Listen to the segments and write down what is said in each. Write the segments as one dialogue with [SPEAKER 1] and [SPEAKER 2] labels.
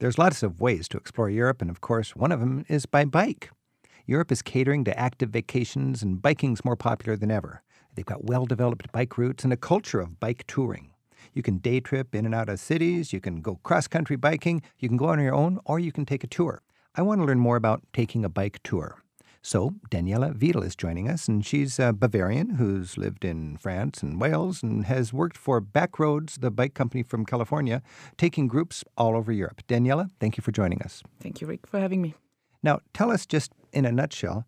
[SPEAKER 1] There's lots of ways to explore Europe, and of course, one of them is by bike. Europe is catering to active vacations, and biking's more popular than ever. They've got well developed bike routes and a culture of bike touring. You can day trip in and out of cities, you can go cross country biking, you can go on your own, or you can take a tour. I want to learn more about taking a bike tour. So, Daniela Weidel is joining us, and she's a Bavarian who's lived in France and Wales and has worked for Backroads, the bike company from California, taking groups all over Europe. Daniela, thank you for joining us.
[SPEAKER 2] Thank you, Rick, for having me.
[SPEAKER 1] Now, tell us just in a nutshell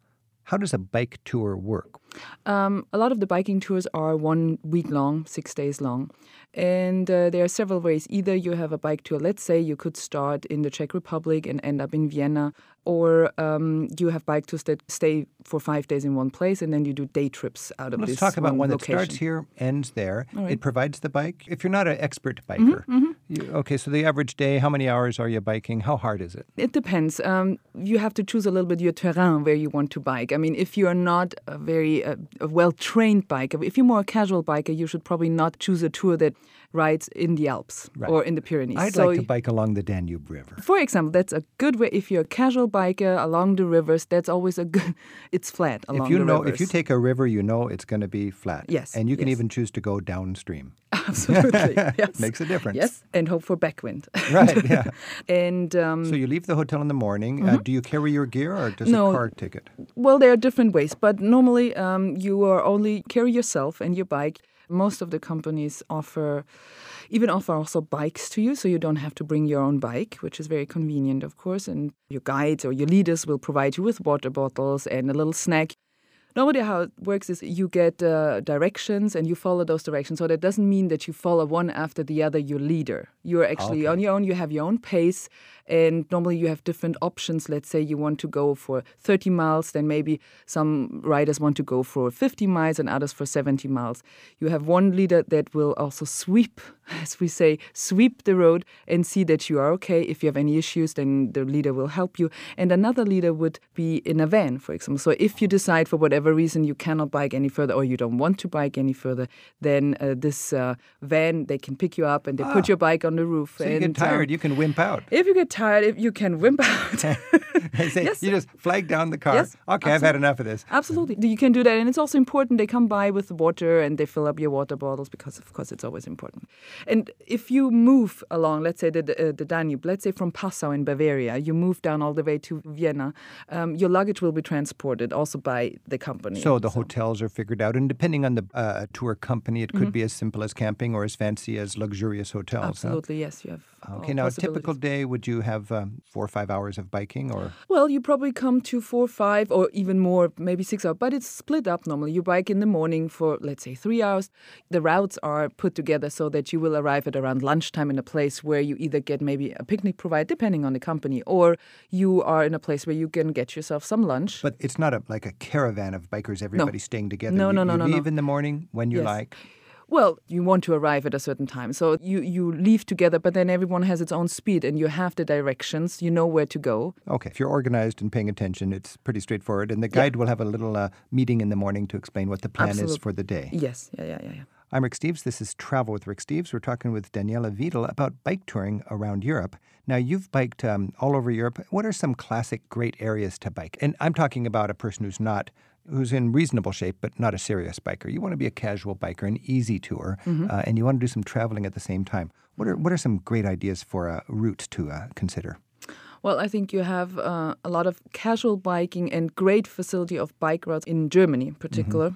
[SPEAKER 1] how does a bike tour work?
[SPEAKER 2] Um, a lot of the biking tours are one week long, six days long. And uh, there are several ways. Either you have a bike tour, let's say you could start in the Czech Republic and end up in Vienna, or um, you have bike tours that stay for five days in one place and then you do day trips out of
[SPEAKER 1] Let's
[SPEAKER 2] this.
[SPEAKER 1] talk about one,
[SPEAKER 2] location.
[SPEAKER 1] that starts here, ends there.
[SPEAKER 2] right.
[SPEAKER 1] It provides the bike. If you're not an expert biker, you, okay, so the average day, how many hours are you biking? How hard is it?
[SPEAKER 2] It depends. Um, you have to choose a little bit your terrain where you want to bike. I mean, if you are not a very uh, well-trained biker, if you're more a casual biker, you should probably not choose a tour that rides in the Alps
[SPEAKER 1] Right.
[SPEAKER 2] or in the Pyrenees.
[SPEAKER 1] I'd
[SPEAKER 2] So
[SPEAKER 1] like to bike along the Danube River.
[SPEAKER 2] For example, that's a good way. If you're a casual biker along the rivers, that's always a good. It's flat along the
[SPEAKER 1] If you
[SPEAKER 2] the
[SPEAKER 1] know,
[SPEAKER 2] rivers.
[SPEAKER 1] if you take a river, you know it's going to be flat.
[SPEAKER 2] Yes,
[SPEAKER 1] and you can
[SPEAKER 2] yes.
[SPEAKER 1] even choose to go downstream.
[SPEAKER 2] absolutely yes.
[SPEAKER 1] Makes a difference.
[SPEAKER 2] Yes, and hope for backwind.
[SPEAKER 1] Right. Yeah.
[SPEAKER 2] and um,
[SPEAKER 1] so you leave the hotel in the morning. Uh, do you carry your gear, or does a
[SPEAKER 2] No.
[SPEAKER 1] car take it?
[SPEAKER 2] well, there are different ways, but normally um, you are only carry yourself and your bike. Most of the companies offer, even offer also bikes to you, so you don't have to bring your own bike, which is very convenient, of course. And your guides or your leaders will provide you with water bottles and a little snack. Normally, how it works is you get uh, directions and you follow those directions. So that doesn't mean that you follow one after the other your leader. You're actually
[SPEAKER 1] Okay.
[SPEAKER 2] on your own. You have your own pace, and normally you have different options. Let's say you want to go for 30 miles, then maybe some riders want to go for 50 miles and others for 70 miles. You have one leader that will also sweep, as we say, sweep the road and see that you are okay. If you have any issues, then the leader will help you. And another leader would be in a van, for example. So if you decide for whatever reason you cannot bike any further or you don't want to bike any further, then uh, this uh, van they can pick you up and they put your bike on the roof.
[SPEAKER 1] Ah. So you
[SPEAKER 2] and,
[SPEAKER 1] get
[SPEAKER 2] um,
[SPEAKER 1] tired, you can wimp out.
[SPEAKER 2] if you get tired, if you can wimp out.
[SPEAKER 1] Say,
[SPEAKER 2] yes.
[SPEAKER 1] You just flag down the car.
[SPEAKER 2] Yes,
[SPEAKER 1] okay, I've had enough of this.
[SPEAKER 2] Absolutely. You can do that. And it's also important they come by with the water and they fill up your water bottles because, of course, it's always important. And if you move along, let's say the, the, the Danube, let's say from Passau in Bavaria, you move down all the way to Vienna, um, your luggage will be transported also by the company.
[SPEAKER 1] So the hotels are figured out, and depending on the uh, tour company, it could
[SPEAKER 2] Mm-hmm.
[SPEAKER 1] be as simple as camping or as fancy as luxurious hotels. huh?
[SPEAKER 2] Absolutely, yes. You have.
[SPEAKER 1] Okay, now a typical day, would you have um, four or five hours of biking, or
[SPEAKER 2] Well, you probably come to four, five, or even more, maybe six hours, but it's split up normally. You bike in the morning for, let's say, three hours. The routes are put together so that you will arrive at around lunchtime in a place where you either get maybe a picnic provided, depending on the company, or you are in a place where you can get yourself some lunch.
[SPEAKER 1] but it's not a, like a caravan of bikers, everybody staying together.
[SPEAKER 2] No,
[SPEAKER 1] you,
[SPEAKER 2] no, no,
[SPEAKER 1] you
[SPEAKER 2] no, no.
[SPEAKER 1] leave in the morning when you
[SPEAKER 2] Yes.
[SPEAKER 1] like.
[SPEAKER 2] Well, you want to arrive at a certain time. So you, you leave together, but then everyone has its own speed and you have the directions, you know where to go.
[SPEAKER 1] Okay, if you're organized and paying attention, it's pretty straightforward. And the guide will have a little uh, meeting in the morning to explain what the plan is for the day.
[SPEAKER 2] Yes, yeah, yeah, yeah, yeah.
[SPEAKER 1] I'm Rick Steves. This is Travel with Rick Steves. We're talking with Daniela Weidel about bike touring around Europe. Now, you've biked um, all over Europe. What are some classic great areas to bike? And I'm talking about a person who's not, who's in reasonable shape, but not a serious biker. You want to be a casual biker, an easy tour, uh, and you want to do some traveling at the same time. What are, what are some great ideas for a route to uh, consider?
[SPEAKER 2] Well, I think you have uh, a lot of casual biking and great facility of bike routes in Germany, in particular.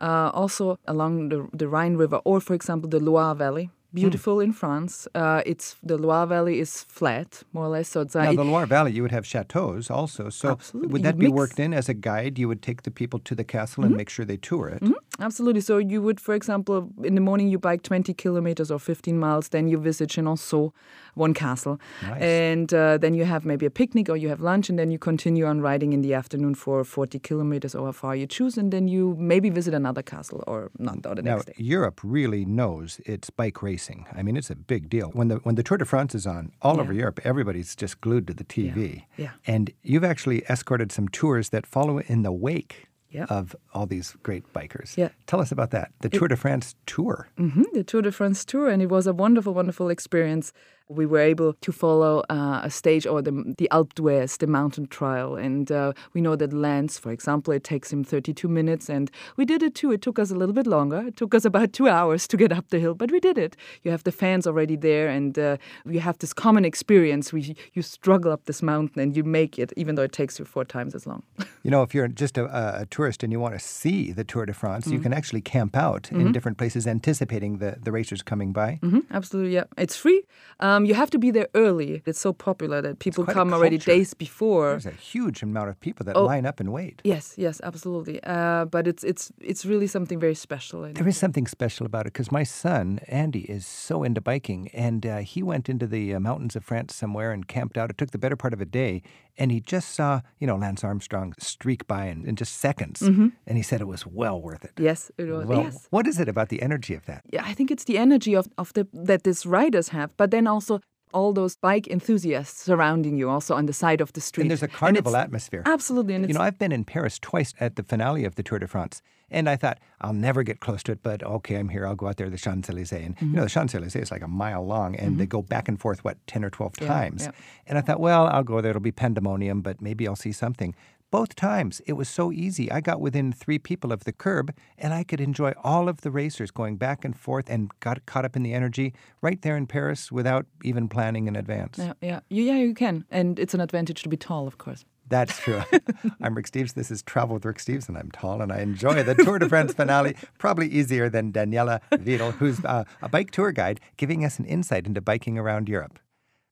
[SPEAKER 2] Uh, also along the, the Rhine River, or for example, the Loire Valley. Beautiful in France. Uh, it's the Loire Valley is flat, more or less. So it's uh,
[SPEAKER 1] Now,
[SPEAKER 2] it-
[SPEAKER 1] the Loire Valley, you would have chateaus also. So,
[SPEAKER 2] Absolutely.
[SPEAKER 1] would that be
[SPEAKER 2] mix-
[SPEAKER 1] worked in as a guide? You would take the people to the castle and make sure they tour it.
[SPEAKER 2] Absolutely. So you would, for example, in the morning you bike 20 kilometers or 15 miles, then you visit Chenonceau, one castle,
[SPEAKER 1] Nice.
[SPEAKER 2] and uh, then you have maybe a picnic or you have lunch, and then you continue on riding in the afternoon for 40 kilometers or how far you choose, and then you maybe visit another castle or not or the
[SPEAKER 1] Now,
[SPEAKER 2] next day.
[SPEAKER 1] Europe really knows its bike racing. I mean, it's a big deal. When the when the Tour de France is on, all
[SPEAKER 2] Yeah.
[SPEAKER 1] over Europe, everybody's just glued to the TV.
[SPEAKER 2] Yeah.
[SPEAKER 1] And you've actually escorted some tours that follow in the wake
[SPEAKER 2] Yeah.
[SPEAKER 1] of all these great bikers.
[SPEAKER 2] Yeah.
[SPEAKER 1] Tell us about that. The Tour de France tour.
[SPEAKER 2] hmm the Tour de France tour, and it was a wonderful, wonderful experience. We were able to follow uh, a stage or the, the Alpe d'Huez, the mountain trial. And uh, we know that Lance, for example, it takes him 32 minutes. And we did it too. It took us a little bit longer. It took us about two hours to get up the hill, but we did it. You have the fans already there, and uh, you have this common experience. We, you struggle up this mountain and you make it, even though it takes you four times as long.
[SPEAKER 1] you know, if you're just a, a, tourist and you want to see the Tour de France, mm-hmm. you can actually camp out mm-hmm. in different places anticipating the, the racers coming by.
[SPEAKER 2] Mm-hmm. Absolutely, yeah. It's free. Um, you have to be there early. It's so popular that people come already days before.
[SPEAKER 1] There's a huge amount of people that oh, line up and wait.
[SPEAKER 2] Yes, yes, absolutely. Uh, but it's it's it's really something very special.
[SPEAKER 1] There is something special about it because my son Andy is so into biking, and uh, he went into the uh, mountains of France somewhere and camped out. It took the better part of a day, and he just saw you know Lance Armstrong streak by in, in just seconds, mm-hmm. and he said it was well worth it.
[SPEAKER 2] Yes, it was.
[SPEAKER 1] Well,
[SPEAKER 2] yes.
[SPEAKER 1] What is it about the energy of that?
[SPEAKER 2] Yeah, I think it's the energy of, of the that these riders have, but then also all those bike enthusiasts surrounding you also on the side of the street.
[SPEAKER 1] And there's a carnival atmosphere.
[SPEAKER 2] Absolutely.
[SPEAKER 1] And you know, I've been in Paris twice at the finale of the Tour de France. And I thought, I'll never get close to it, but okay, I'm here. I'll go out there to the Champs Elysees. And, mm-hmm. you know, the Champs Elysees is like a mile long, and mm-hmm. they go back and forth, what, 10 or 12
[SPEAKER 2] yeah,
[SPEAKER 1] times.
[SPEAKER 2] Yeah.
[SPEAKER 1] And I thought, well, I'll go there. It'll be pandemonium, but maybe I'll see something. Both times, it was so easy. I got within three people of the curb, and I could enjoy all of the racers going back and forth and got caught up in the energy right there in Paris without even planning in advance.
[SPEAKER 2] Yeah, yeah, yeah, you can. And it's an advantage to be tall, of course.
[SPEAKER 1] That's true. I'm Rick Steves. This is Travel with Rick Steves, and I'm tall, and I enjoy the Tour de France finale probably easier than Daniela Weidel, who's uh, a bike tour guide, giving us an insight into biking around Europe.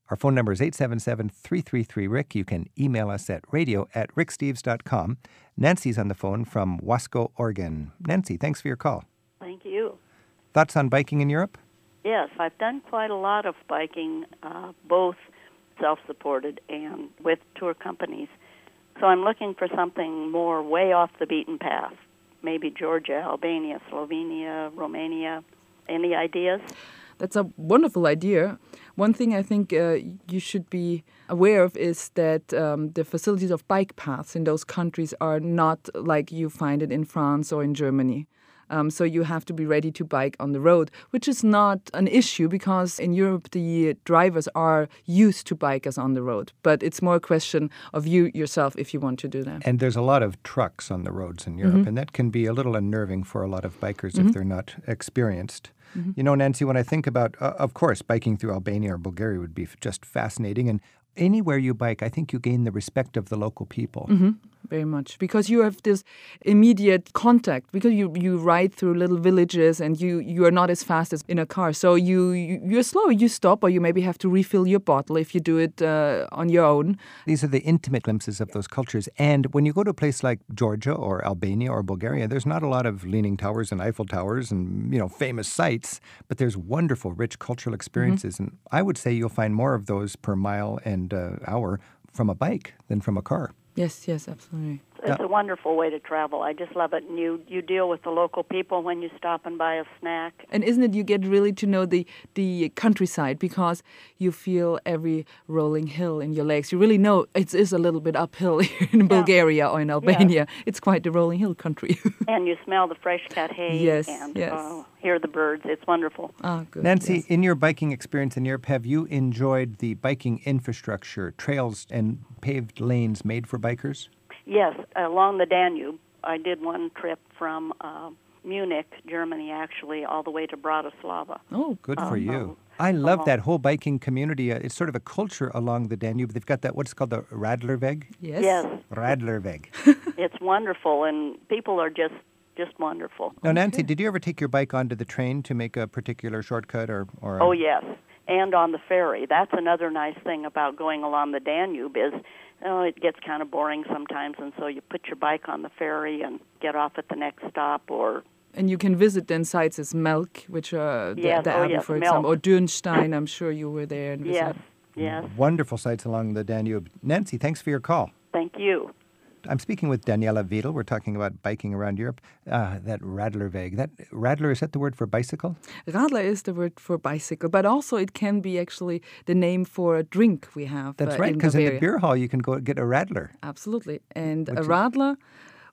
[SPEAKER 1] Our phone number is 877 333 Rick. You can email us at radio at ricksteves.com. Nancy's on the phone from Wasco, Oregon. Nancy, thanks for your call.
[SPEAKER 3] Thank you.
[SPEAKER 1] Thoughts on biking in Europe?
[SPEAKER 3] Yes, I've done quite a lot of biking, uh, both self supported and with tour companies. So I'm looking for something more way off the beaten path. Maybe Georgia, Albania, Slovenia, Romania. Any ideas?
[SPEAKER 2] That's a wonderful idea. One thing I think uh, you should be aware of is that um, the facilities of bike paths in those countries are not like you find it in France or in Germany. Um, so you have to be ready to bike on the road, which is not an issue because in Europe the drivers are used to bikers on the road. But it's more a question of you yourself if you want to do that.
[SPEAKER 1] And there's a lot of trucks on the roads in Europe, mm-hmm. and that can be a little unnerving for a lot of bikers mm-hmm. if they're not experienced. Mm-hmm. You know, Nancy, when I think about, uh, of course, biking through Albania or Bulgaria would be just fascinating. And anywhere you bike, I think you gain the respect of the local people.
[SPEAKER 2] Mm-hmm very much. Because you have this immediate contact because you, you ride through little villages and you, you are not as fast as in a car. So you, you are slow. You stop or you maybe have to refill your bottle if you do it uh, on your own.
[SPEAKER 1] These are the intimate glimpses of those cultures. And when you go to a place like Georgia or Albania or Bulgaria there's not a lot of leaning towers and Eiffel towers and you know famous sites but there's wonderful rich cultural experiences. Mm-hmm. and I would say you'll find more of those per mile and uh, hour from a bike than from a car
[SPEAKER 2] Yes, yes, absolutely.
[SPEAKER 3] It's a wonderful way to travel. I just love it. And you, you deal with the local people when you stop and buy a snack.
[SPEAKER 2] And isn't it you get really to know the, the countryside because you feel every rolling hill in your legs. You really know it is a little bit uphill in yeah. Bulgaria or in Albania. Yeah. It's quite the rolling hill country.
[SPEAKER 3] and you smell the fresh cut hay
[SPEAKER 2] yes,
[SPEAKER 3] and
[SPEAKER 2] yes.
[SPEAKER 3] Uh, hear the birds. It's wonderful.
[SPEAKER 2] Ah, good.
[SPEAKER 1] Nancy,
[SPEAKER 2] yes.
[SPEAKER 1] in your biking experience in Europe, have you enjoyed the biking infrastructure, trails, and paved lanes made for bikers?
[SPEAKER 3] Yes, along the Danube. I did one trip from uh, Munich, Germany, actually, all the way to Bratislava.
[SPEAKER 1] Oh, good for um, you. I love that whole biking community. Uh, it's sort of a culture along the Danube. They've got that, what's called the Radlerweg?
[SPEAKER 2] Yes.
[SPEAKER 3] Yes.
[SPEAKER 1] Radlerweg.
[SPEAKER 3] it's wonderful, and people are just just wonderful.
[SPEAKER 1] Now, Nancy, did you ever take your bike onto the train to make a particular shortcut or? or
[SPEAKER 3] oh, yes. And on the ferry. That's another nice thing about going along the Danube is oh, it gets kind of boring sometimes, and so you put your bike on the ferry and get off at the next stop, or
[SPEAKER 2] and you can visit then sites as Melk, which are the,
[SPEAKER 3] yes,
[SPEAKER 2] the
[SPEAKER 3] oh,
[SPEAKER 2] Abbey,
[SPEAKER 3] yes,
[SPEAKER 2] for
[SPEAKER 3] Melk.
[SPEAKER 2] example, or Dürnstein. I'm sure you were there. And
[SPEAKER 3] yes, yes.
[SPEAKER 1] Wonderful sites along the Danube. Nancy, thanks for your call.
[SPEAKER 3] Thank you.
[SPEAKER 1] I'm speaking with Daniela Weidel. We're talking about biking around Europe. Uh, that Radlerweg. That Radler is that the word for bicycle?
[SPEAKER 2] Radler is the word for bicycle, but also it can be actually the name for a drink we have.
[SPEAKER 1] That's
[SPEAKER 2] uh,
[SPEAKER 1] right, because
[SPEAKER 2] in,
[SPEAKER 1] in, the beer hall you can go get a Radler.
[SPEAKER 2] Absolutely, and Which a Radler.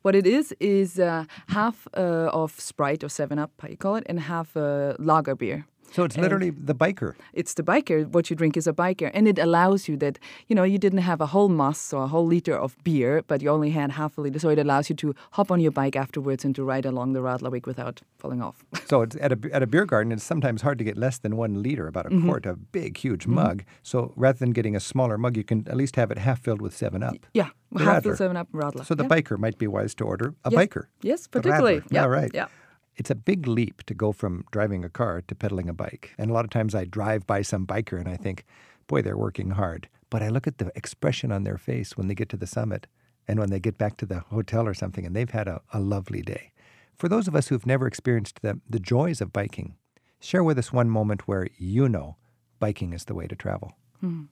[SPEAKER 2] What it is is uh, half uh, of Sprite or Seven Up, how you call it, and half uh, lager beer.
[SPEAKER 1] So it's
[SPEAKER 2] And
[SPEAKER 1] literally the biker.
[SPEAKER 2] it's the biker. What you drink is a biker, and it allows you that you know you didn't have a whole Maß or a whole liter of beer, but you only had half a liter. So it allows you to hop on your bike afterwards and to ride along the Radlerweg without falling off.
[SPEAKER 1] So it's at a at a beer garden. It's sometimes hard to get less than one liter, about a
[SPEAKER 2] Mm-hmm.
[SPEAKER 1] quart, a big, huge mug. So rather than getting a smaller mug, you can at least have it half filled with Seven Up.
[SPEAKER 2] yeah,
[SPEAKER 1] The
[SPEAKER 2] half
[SPEAKER 1] Radler.
[SPEAKER 2] the Seven Up Radler.
[SPEAKER 1] So the
[SPEAKER 2] yeah.
[SPEAKER 1] biker might be wise to order a
[SPEAKER 2] Yes.
[SPEAKER 1] biker.
[SPEAKER 2] Yes, particularly. Yeah,
[SPEAKER 1] Yeah, right.
[SPEAKER 2] yeah.
[SPEAKER 1] It's a big leap to go from driving a car to pedaling a bike. And a lot of times I drive by some biker and I think, boy, they're working hard. But I look at the expression on their face when they get to the summit and when they get back to the hotel or something and they've had a, a lovely day. For those of us who've never experienced the, the joys of biking, share with us one moment where you know biking is the way to travel. Hmm.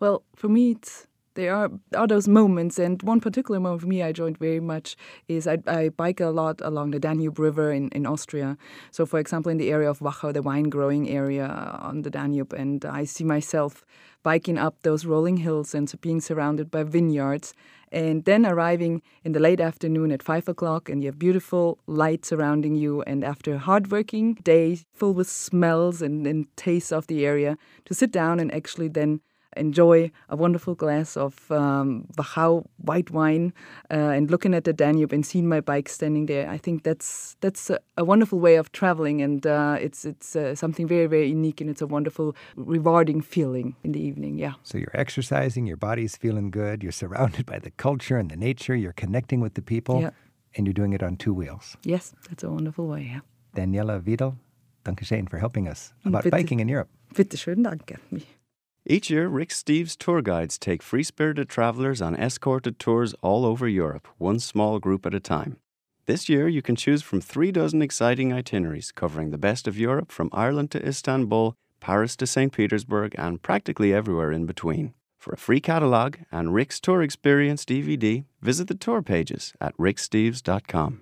[SPEAKER 2] Well, for me, it's, there are, are those moments, and one particular moment for me I enjoyed very much is I, I bike a lot along the Danube River in, in Austria. So, for example, in the area of Wachau, the wine growing area on the Danube, and I see myself biking up those rolling hills and being surrounded by vineyards, and then arriving in the late afternoon at five o'clock, and you have beautiful light surrounding you. And after a hardworking day full with smells and, and tastes of the area, to sit down and actually then enjoy a wonderful glass of um, Wachau white wine uh, and looking at the Danube and seeing my bike standing there. I think that's that's a, a wonderful way of traveling, and uh, it's it's uh, something very very unique, and it's a wonderful, rewarding feeling in the evening. Yeah.
[SPEAKER 1] So you're exercising, your body's feeling good, you're surrounded by the culture and the nature, you're connecting with the people,
[SPEAKER 2] Yeah.
[SPEAKER 1] and you're doing it on two wheels.
[SPEAKER 2] Yes, that's a wonderful way. Yeah.
[SPEAKER 1] Daniela Weidel, danke schön for helping us about
[SPEAKER 2] Bitte.
[SPEAKER 1] biking in Europe.
[SPEAKER 2] Bitte schön, danke.
[SPEAKER 4] Each year, Rick Steves tour guides take free spirited travelers on escorted tours all over Europe, one small group at a time. This year, you can choose from three dozen exciting itineraries covering the best of Europe from Ireland to Istanbul, Paris to St. Petersburg, and practically everywhere in between. For a free catalogue and Rick's Tour Experience DVD, visit the tour pages at ricksteves.com.